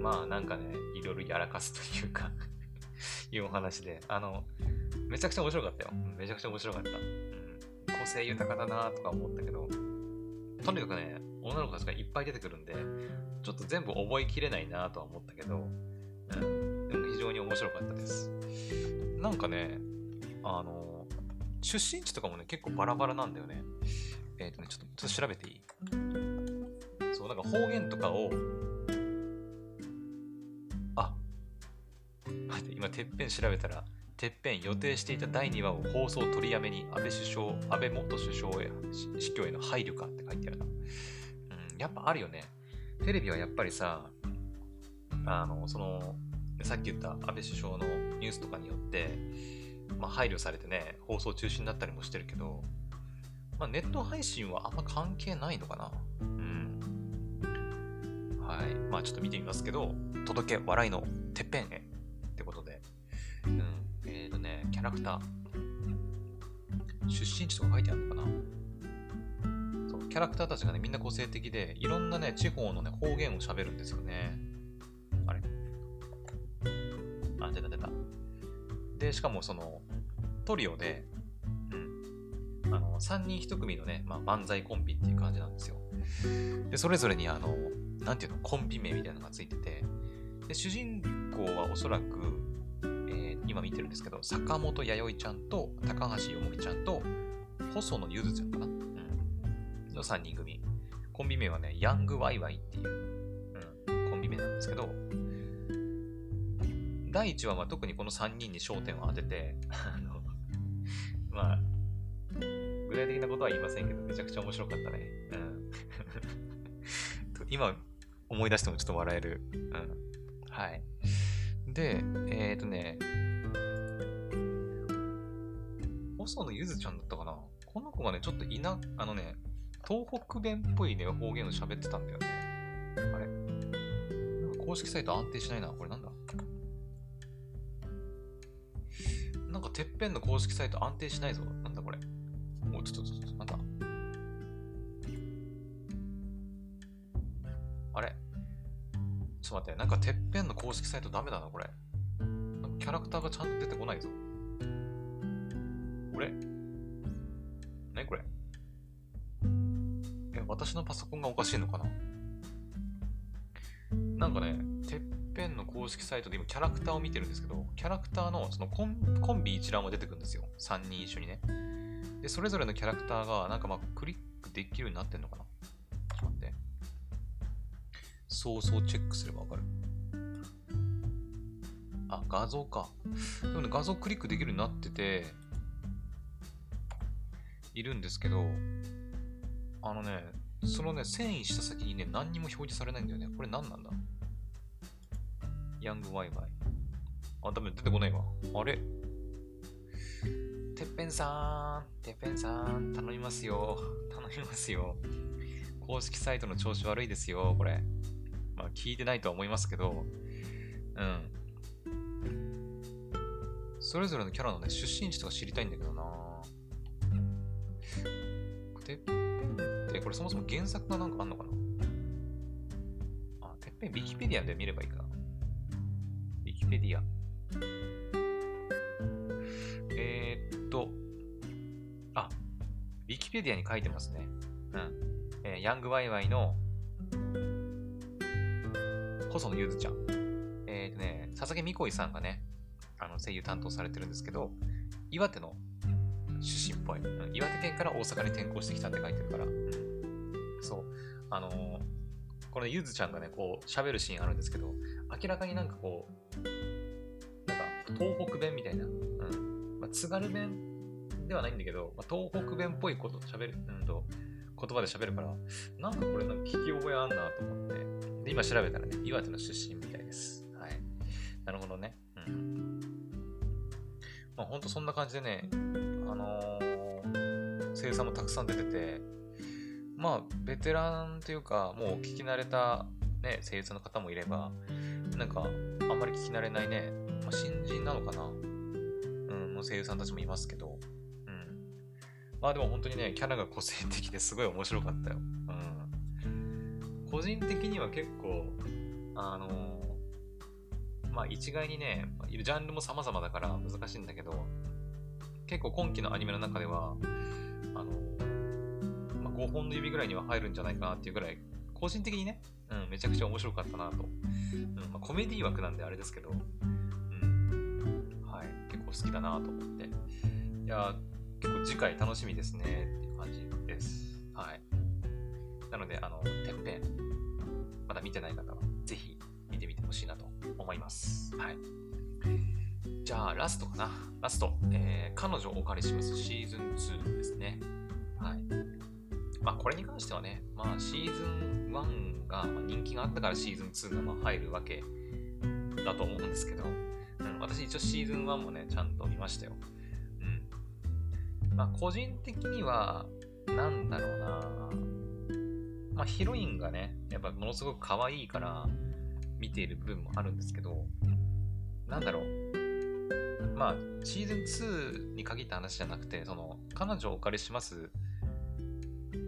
まあなんかね、いろいろやらかすというか いうお話で、あの、めちゃくちゃ面白かったよ。めちゃくちゃ面白かった。うん、個性豊かだなとか思ったけど、とにかくね、女の子たちがいっぱい出てくるんで、ちょっと全部覚えきれないなとは思ったけど、うん、でも非常に面白かったです。なんかね、あの、出身地とかもね、結構バラバラなんだよね。えっ、ー、とね、ちょっと、ちょっと調べていい？そう、なんか方言とかを、今、てっぺん調べたら、てっぺん予定していた第2話を放送取りやめに安倍首相、安倍元首相へ、死去への配慮かって書いてあるな。うん、やっぱあるよね。テレビはやっぱりさ、あの、その、さっき言った安倍首相のニュースとかによって、まあ、配慮されてね、放送中止になったりもしてるけど、まあ、ネット配信はあんま関係ないのかな。うん。はい。まあちょっと見てみますけど、届け笑いのてっぺんへ、うん。えっ、ー、とね、キャラクター。出身地とか書いてあるのかな？そう、キャラクターたちがね、みんな個性的で、いろんなね、地方のね、方言を喋るんですよね。あれあ、出た出た。で、しかもその、トリオで、うん、あの、3人1組のね、まあ、漫才コンビっていう感じなんですよ。で、それぞれにあの、なんていうの、コンビ名みたいなのがついてて、で、主人公はおそらく、今見てるんですけど、坂本弥生ちゃんと、高橋よもぎちゃんと、細野ゆずちゃんかな、うん、の3人組。コンビ名はね、ヤングワイワイっていう、うん、コンビ名なんですけど、第1話は特にこの3人に焦点を当てて、あの、まあ、具体的なことは言いませんけど、めちゃくちゃ面白かったね。うん。今、思い出してもちょっと笑える。うん。はい。で、えっ、ー、とね、細野ゆずちゃんだったかな？この子がね、ちょっといな、あのね、東北弁っぽいね、方言を喋ってたんだよね。あれ？公式サイト安定しないな。これなんだ？なんかてっぺんの公式サイト安定しないぞ。なんだこれ？もうちょっと、ちょっと、なんだ？あれ？ちょっと待って。なんかてっぺんの公式サイトダメだな、これ。キャラクターがちゃんと出てこないぞ。これ？何これえ、私のパソコンがおかしいのかな？なんかね、てっぺんの公式サイトで今キャラクターを見てるんですけど、キャラクターのそのコンコンビ一覧も出てくるんですよ。3人一緒にね。で、それぞれのキャラクターがなんかまあクリックできるようになってんのかな？ちょっと待って。そうそうチェックすればわかる。あ、画像か。でもね、画像クリックできるようになってて、いるんですけど、あのね、そのね、遷移した先にね、何にも表示されないんだよね。これ何なんだ？ヤングワイワイ。あ、ダメ、出てこないわ。あれ？てっぺんさん、てっぺんさん、頼みますよ。頼みますよ。公式サイトの調子悪いですよ、これ。まあ、聞いてないとは思いますけど、うん。それぞれのキャラのね、出身地とか知りたいんだけどなてっぺんって、これそもそも原作がなんかあんのかな？あ、てっぺん、ウィキペディアで見ればいいかな。ウィキペディア。えー、っと、あ、ウィキペディアに書いてますね。うん。えー、ヤングワイワイの、細野ゆずちゃん。えー、っとね、佐々木美恋さんがね、あの声優担当されてるんですけど、岩手の出身っぽい。岩手県から大阪に転校してきたって書いてるから。うん、そう。あのー、このゆずちゃんがね、こう、喋るシーンあるんですけど、明らかになんかこう、なんか東北弁みたいな、うん。まあ、津軽弁ではないんだけど、まあ、東北弁っぽいこと喋る、うんと、言葉で喋るから、なんかこれなんか聞き覚えあんなと思って、で、今調べたらね、岩手の出身みたいです。はい。なるほどね。うん。まあ、ほんとそんな感じでね、あのー、声優さんもたくさん出てて、まあ、ベテランというか、もう聞き慣れた、ね、声優さんの方もいれば、なんか、あんまり聞き慣れないね、まあ、新人なのかな、うん、の声優さんたちもいますけど、うん。まあでも本当にね、キャラが個性的ですごい面白かったよ。うん。個人的には結構、あのー、まあ一概にね、ジャンルも様々だから難しいんだけど、結構今期のアニメの中では、あの、まあ、5本の指ぐらいには入るんじゃないかなっていうぐらい、個人的にね、うん、めちゃくちゃ面白かったなと。うんまあ、コメディ枠なんであれですけど、うん、はい、結構好きだなと思って。いや、結構次回楽しみですねっていう感じです。はい。なので、あの、てっぺん、まだ見てない方は、ぜひ見てみてほしいなと思います。はい。じゃあ、ラストかな。ラスト。えー、彼女をお借りしますシーズン2ですね。はい。まあ、これに関してはね、まあ、シーズン1が、人気があったからシーズン2がま入るわけだと思うんですけど、うん、私一応シーズン1もね、ちゃんと見ましたよ。うん。まあ、個人的には、なんだろうなまあ、ヒロインがね、やっぱものすごく可愛いから見ている部分もあるんですけど、なんだろう。まあ、シーズン2に限った話じゃなくて、その、彼女をお借りします、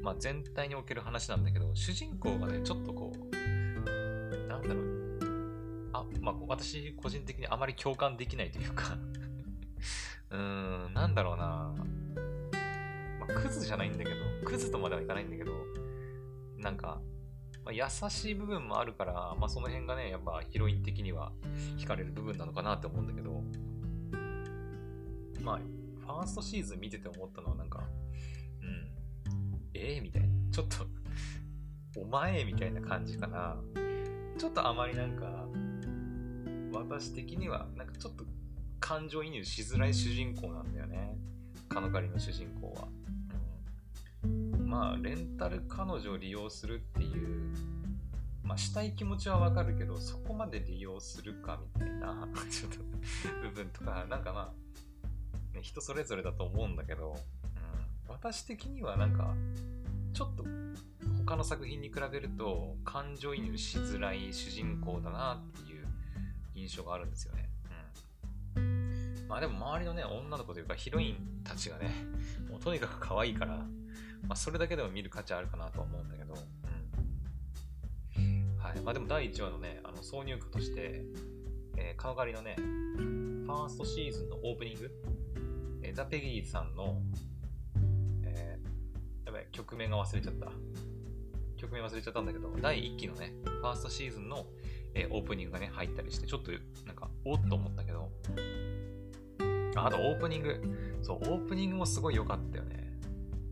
まあ、全体における話なんだけど、主人公がね、ちょっとこう、なんだろう、あ、まあ、私、個人的にあまり共感できないというか。うーん、なんだろうな、まあ、クズじゃないんだけど、クズとまではいかないんだけど、なんか、ま、優しい部分もあるから、まあ、その辺がね、やっぱヒロイン的には惹かれる部分なのかなって思うんだけど、まあ、ファーストシーズン見てて思ったのはなんか、うん、ええー、みたいな。ちょっと お前？みたいな感じかな。ちょっとあまりなんか、私的には、なんかちょっと感情移入しづらい主人公なんだよね。カノカリの主人公は。うん、まあ、レンタル彼女を利用するっていうまあ、したい気持ちはわかるけど、そこまで利用するかみたいな、ちょっと部分とか、なんかまあ、人それぞれだと思うんだけど、うん、私的にはなんか、ちょっと他の作品に比べると感情移入しづらい主人公だなっていう印象があるんですよね。うん。まあでも周りのね、女の子というかヒロインたちがね、もうとにかく可愛いから、まあそれだけでも見る価値あるかなとは思うんだけど、うん。はい。まあでも第1話のね、あの挿入歌として、えー、カノカリのね、ファーストシーズンのオープニング、ザ・ペギーさんのばい、曲名が忘れちゃった。曲名忘れちゃったんだけど、第1期のね、ファーストシーズンの、えー、オープニングがね、入ったりして、ちょっと、なんか、おっと思ったけど、あ、あとオープニング。そう、オープニングもすごい良かったよね。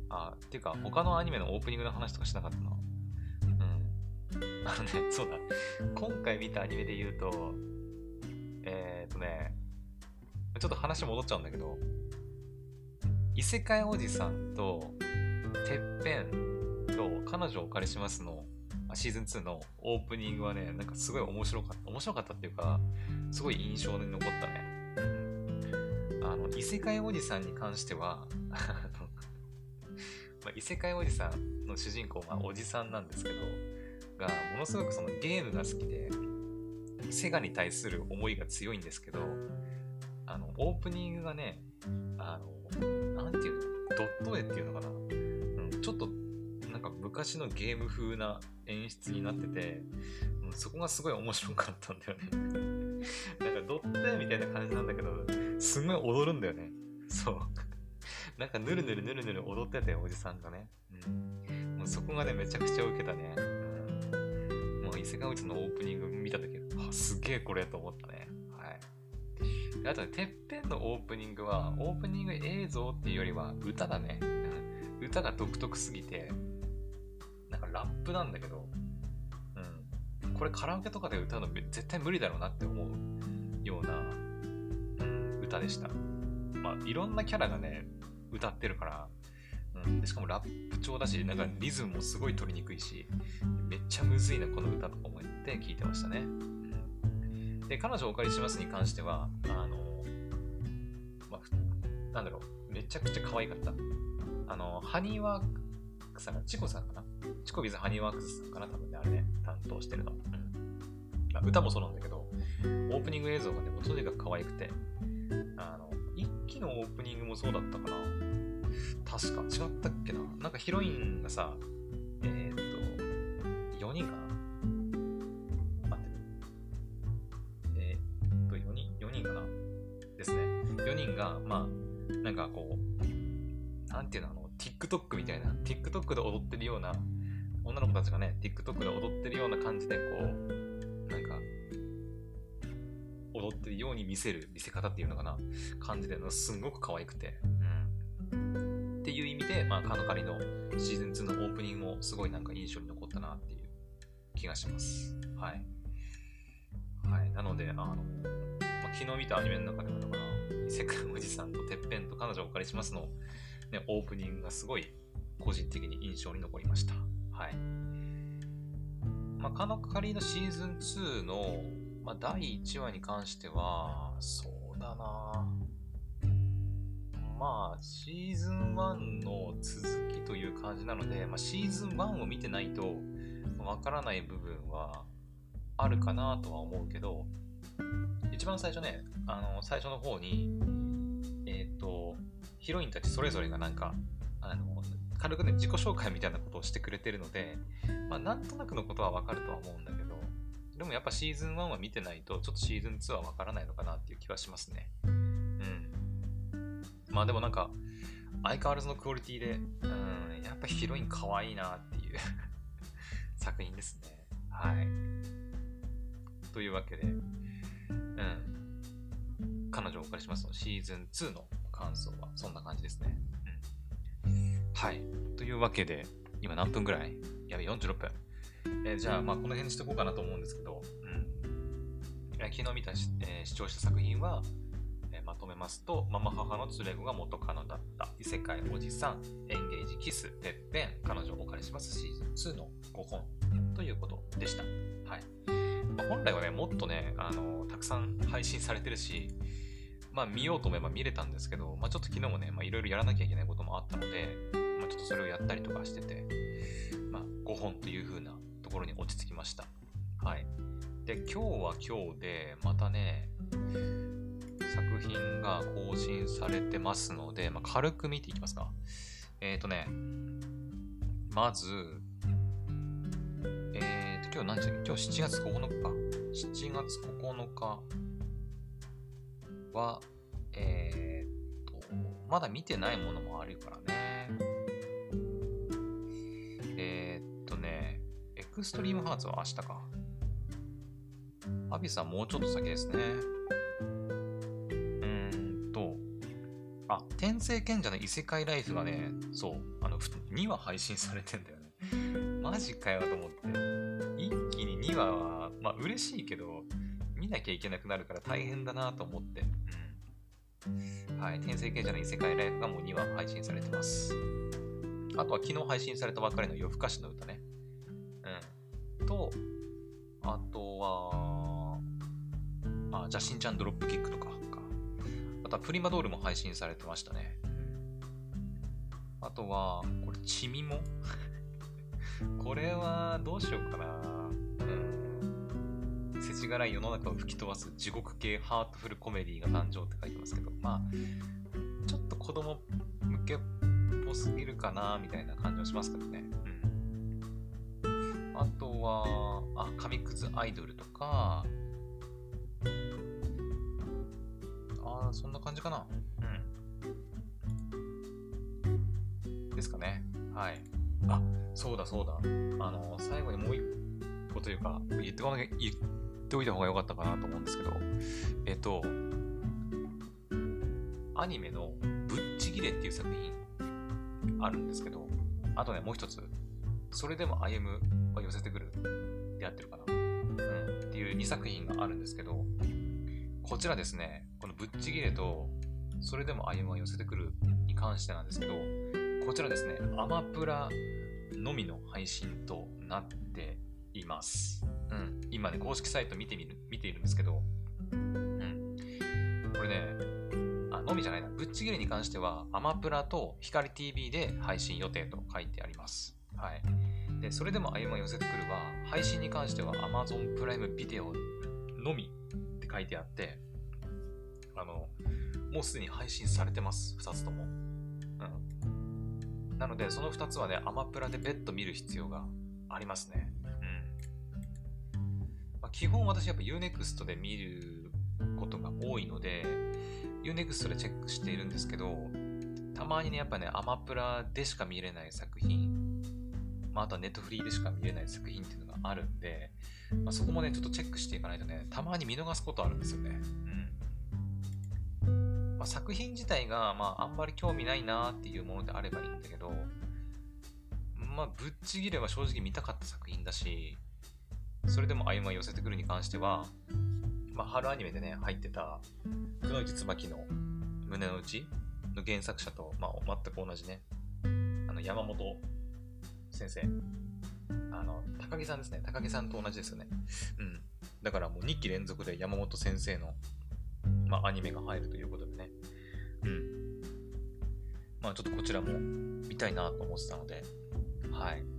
あ、っていうか、他のアニメのオープニングの話とかしなかったな。うん。あのね、そうだ。今回見たアニメで言うと、えー、っとね、ちょっと話戻っちゃうんだけど、異世界おじさんと、てっぺんと彼女をお借りしますのシーズン2のオープニングはね、なんかすごい面白かった。面白かったっていうか、すごい印象に残ったね。あの、異世界おじさんに関しては、ま、異世界おじさんの主人公はおじさんなんですけど、が、ものすごくそのゲームが好きで、セガに対する思いが強いんですけど、あの、オープニングがね、あの、なんていうのドット絵っていうのかなうんちょっとなんか昔のゲーム風な演出になってて、うん、そこがすごい面白かったんだよね なんかドット絵みたいな感じなんだけど、すごい踊るんだよね。そう。なんかぬるぬるぬるぬる踊ってて、おじさんがね。うん。もうそこがね、めちゃくちゃウケたね。うん。もう伊勢川内のオープニング見たとき、あ、すげえこれと思ったね。はい。あとね、てっぺんのオープニングは、オープニング映像っていうよりは歌だね。歌が独特すぎて、なんかラップなんだけど、うん。これカラオケとかで歌うの絶対無理だろうなって思うような、うん、歌でした。まあ、いろんなキャラがね、歌ってるから、うん、でしかもラップ調だし、なんかリズムもすごい取りにくいし、めっちゃむずいな、この歌とか思って聞いてましたね。で、彼女をお借りしますに関しては、あの、まあ、なんだろう、めちゃくちゃ可愛かった。あの、ハニーワークさんがチコさんかな？チコビズハニーワークスさんかな多分ね、あれね、担当してるの。うん。まあ、歌もそうなんだけど、オープニング映像がね、もうとにかく可愛くて、あの、一期のオープニングもそうだったかな？確か、違ったっけな？なんかヒロインがさ、えー、っと、4人かな？人、4人かな？ですね。4人が、まあ、なんかこう、なんていうの、あの、TikTok みたいな、TikTok で踊ってるような、女の子たちがね、TikTok で踊ってるような感じで、こう、なんか、踊ってるように見せる見せ方っていうのかな、感じで、すんごく可愛くて、うん。っていう意味で、まあ、カノカリのシーズン2のオープニングもすごいなんか印象に残ったなっていう気がします。はい。はい。なので、あの、昨日見たアニメの中でもだから、世界おじさんとてっぺんと彼女をお借りしますのね、オープニングがすごい個人的に印象に残りました。はい。まあ、カノカリのシーズン2の、まあ、第1話に関しては、そうだなまあ、シーズン1の続きという感じなので、まあ、シーズン1を見てないとわからない部分はあるかなとは思うけど、一番最初ね、あの、最初の方に、えっ、ー、と、ヒロインたちそれぞれがなんか、あの、軽くね、自己紹介みたいなことをしてくれてるので、まあ、なんとなくのことはわかるとは思うんだけど、でもやっぱシーズン1は見てないと、ちょっとシーズン2はわからないのかなっていう気はしますね。うん。まあでもなんか、相変わらずのクオリティで、うん、やっぱヒロイン可愛いなっていう 作品ですね。はい。というわけで、うん。彼女をお借りしますのシーズン2の感想はそんな感じですね。うん。はい。というわけで、今何分ぐらい？やべ、46分。えー、じゃあ、まあ、この辺にしとこうかなと思うんですけど、うん。えー、昨日見た、えー、視聴した作品は、えー、まとめますと、ママ母の連れ子が元カノだった、異世界おじさん、エンゲージキス、てっぺん、彼女をお借りしますシーズン2の5本ということでした。はい。本来はね、もっとね、あの、たくさん配信されてるし、まあ見ようと思えば見れたんですけど、まあちょっと昨日もね、まあいろいろやらなきゃいけないこともあったので、まあちょっとそれをやったりとかしてて、まあ5本という風なところに落ち着きました。はい。で、今日は今日で、またね、作品が更新されてますので、まあ、軽く見ていきますか。えっ、ー、とね、まず、今日何時だっけ？今日7月9日か。7月9日は、えーっ、と、まだ見てないものもあるからね。えっとね、エクストリームハーツは明日か。アビスはもうちょっと先ですね。うーんと、あ、天聖賢者の異世界ライフがね、そう、あの、2話配信されてんだよね。マジかよと思って。に2話は、まあ嬉しいけど、見なきゃいけなくなるから大変だなと思って。うん。はい。天聖賢者の異世界ライフがもう2話配信されてます。あとは昨日配信されたばっかりの夜更かしの歌ね。うん。と、あとは、あ、ジャシンちゃんドロップキックとかか。あとはプリマドールも配信されてましたね。あとは、これ、チミも？これは、どうしようかな。世知辛い世の中を吹き飛ばす地獄系ハートフルコメディが誕生って書いてますけど、まあ、ちょっと子供向けっぽすぎるかな、みたいな感じはしますけどね。うん。あとは、あ、紙くずアイドルとか、ああ、そんな感じかな。うん。ですかね。はい。あ、そうだそうだ。あの、最後にもう一個というか、言ってお言っておいた方が良かったかなと思うんですけど、えっと、アニメのぶっちぎれっていう作品あるんですけど、あとね、もう一つ、それでも歩むは寄せてくるでやってるかな。うん。っていう2作品があるんですけど、こちらですね、このぶっちぎれと、それでも歩みを寄せてくるに関してなんですけど、こちらですね、アマプラのみの配信となっています。うん。今ね、公式サイト見てみる、見ているんですけど、うん。これね、あ、のみじゃないな。ぶっちぎれに関しては、アマプラと光 TV で配信予定と書いてあります。はい。で、それでも歩み寄せてくるは、配信に関しては Amazon プライムビデオのみって書いてあって、あの、もうすでに配信されてます。2つとも。うん。なので、その2つはね、アマプラで別途見る必要がありますね。基本私やっぱ Unext で見ることが多いので、Unext でチェックしているんですけど、たまにね、やっぱね、アマプラでしか見れない作品、まあ、あとはネットフリーでしか見れない作品っていうのがあるんで、まあ、そこもね、ちょっとチェックしていかないとね、たまに見逃すことあるんですよね。うん。まあ、作品自体が、まあ、あんまり興味ないなっていうものであればいいんだけど、まあ、ぶっちぎれば正直見たかった作品だし、それでも歩み寄せてくるに関しては、まあ、春アニメでね、入ってた、くのいち椿の胸の内の原作者と、まあ、全く同じね、あの、山本先生あの、高木さんですね。高木さんと同じですよね。うん。だからもう2期連続で山本先生の、まあ、アニメが入るということでね。うん。まあちょっとこちらも見たいなと思ってたので、はい。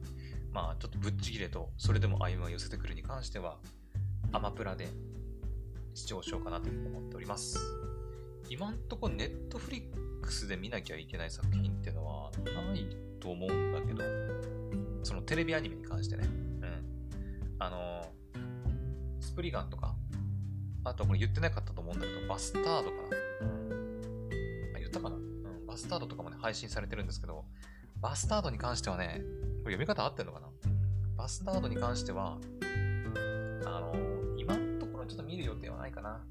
まあちょっとぶっちぎれと、それでも歩みを寄せてくるに関しては、アマプラで視聴しようかなと思っております。今んとこネットフリックスで見なきゃいけない作品ってのはないと思うんだけど、そのテレビアニメに関してね。うん。あの、スプリガンとか、あとこれ言ってなかったと思うんだけど、バスタードかな。うん。言ったかなうん。バスタードとかもね、配信されてるんですけど、バスタードに関してはね、これ読み方合ってんのかな？バスタードに関しては、あの、今のところちょっと見る予定はないかな。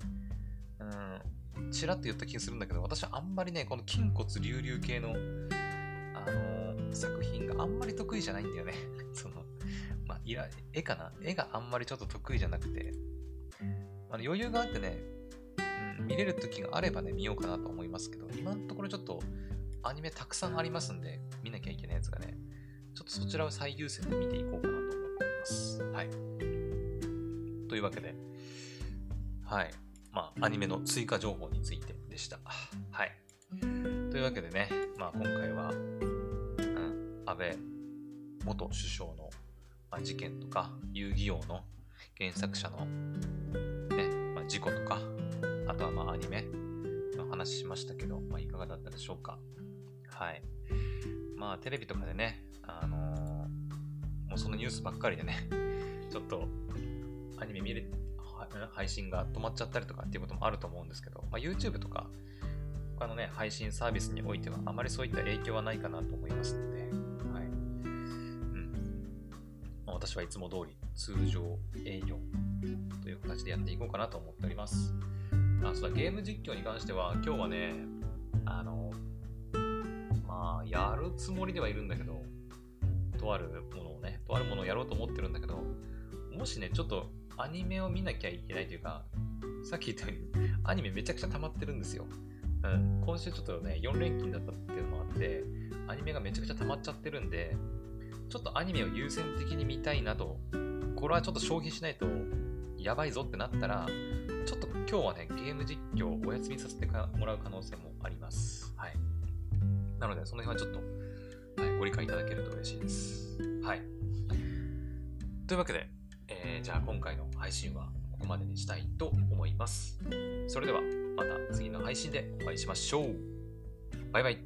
うん。ちらっと言った気がするんだけど、私はあんまりね、この筋骨隆々系の、あの、作品があんまり得意じゃないんだよね。その、まあ、いや、絵かな？絵があんまりちょっと得意じゃなくて、あの余裕があってね、うん、見れる時があればね、見ようかなと思いますけど、今のところちょっとアニメたくさんありますんで、見なきゃいけないやつがね、ちょっとそちらを最優先で見ていこうかなと思ってます。はい。というわけで、はい。まあ、アニメの追加情報についてでした。はい。というわけでね、まあ今回は、うん、安倍元首相の、まあ、事件とか、遊戯王の原作者の、ね、まあ、事故とか、あとはまあアニメの話しましたけど、まあいかがだったでしょうか。はい。まあテレビとかでね、あのー、もうそのニュースばっかりでね、ちょっとアニメ見れ、配信が止まっちゃったりとかっていうこともあると思うんですけど、まあ、YouTube とか他のね、配信サービスにおいてはあまりそういった影響はないかなと思いますので、はい。うん。まあ、私はいつも通り通常営業という形でやっていこうかなと思っております。あ、そうだ、ゲーム実況に関しては今日はね、あの、やるつもりではいるんだけど、とあるものをね、とあるものをやろうと思ってるんだけど、もしね、ちょっとアニメを見なきゃいけないというか、さっき言ったように、アニメめちゃくちゃ溜まってるんですよ。うん、今週ちょっとね、4連勤だったっていうのもあって、アニメがめちゃくちゃ溜まっちゃってるんで、ちょっとアニメを優先的に見たいなと、これはちょっと消費しないとやばいぞってなったら、ちょっと今日はね、ゲーム実況お休みさせてもらう可能性もあります。なので、その辺はちょっと、はい、ご理解いただけると嬉しいです。はい。というわけで、えー、じゃあ今回の配信はここまでにしたいと思います。それでは、また次の配信でお会いしましょう。バイバイ。